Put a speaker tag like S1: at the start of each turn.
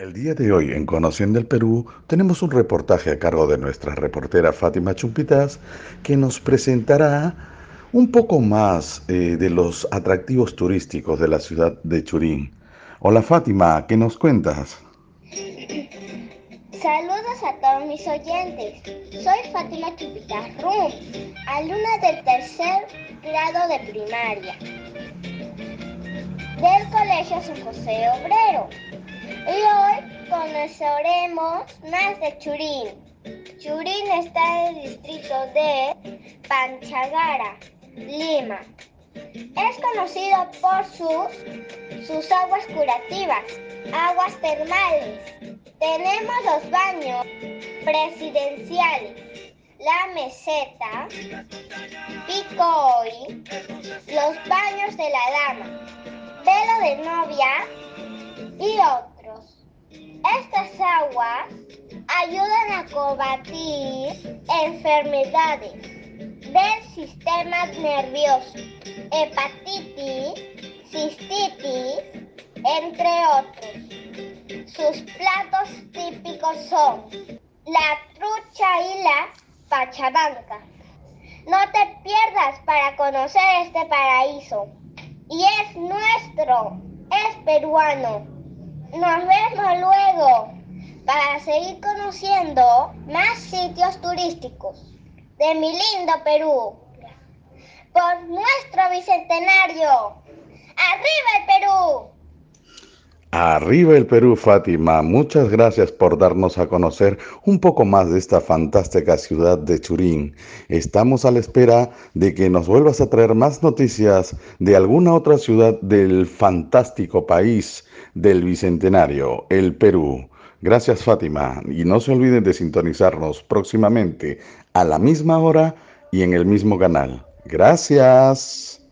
S1: El día de hoy en Conociendo el Perú tenemos un reportaje a cargo de nuestra reportera Fátima Chumpitas que nos presentará un poco más eh, de los atractivos turísticos de la ciudad de Churín. Hola Fátima, ¿qué nos cuentas?
S2: Saludos a todos mis oyentes. Soy Fátima Chumpitas Rum, alumna del tercer grado de primaria del Colegio San José Obrero. Y hoy conoceremos más de Churín. Churín está en el distrito de Panchagara, Lima. Es conocido por sus, sus aguas curativas, aguas termales. Tenemos los baños presidenciales, la meseta, Picoy, los baños de la dama, velo de novia y otros. Estas aguas ayudan a combatir enfermedades del sistema nervioso, hepatitis, cistitis, entre otros. Sus platos típicos son la trucha y la pachabanca. No te pierdas para conocer este paraíso. Y es nuestro, es peruano. Nos vemos luego para seguir conociendo más sitios turísticos de mi lindo Perú. Por nuestro bicentenario. ¡Arriba el Perú!
S1: Arriba el Perú, Fátima. Muchas gracias por darnos a conocer un poco más de esta fantástica ciudad de Churín. Estamos a la espera de que nos vuelvas a traer más noticias de alguna otra ciudad del fantástico país del Bicentenario, el Perú. Gracias, Fátima. Y no se olviden de sintonizarnos próximamente a la misma hora y en el mismo canal. Gracias.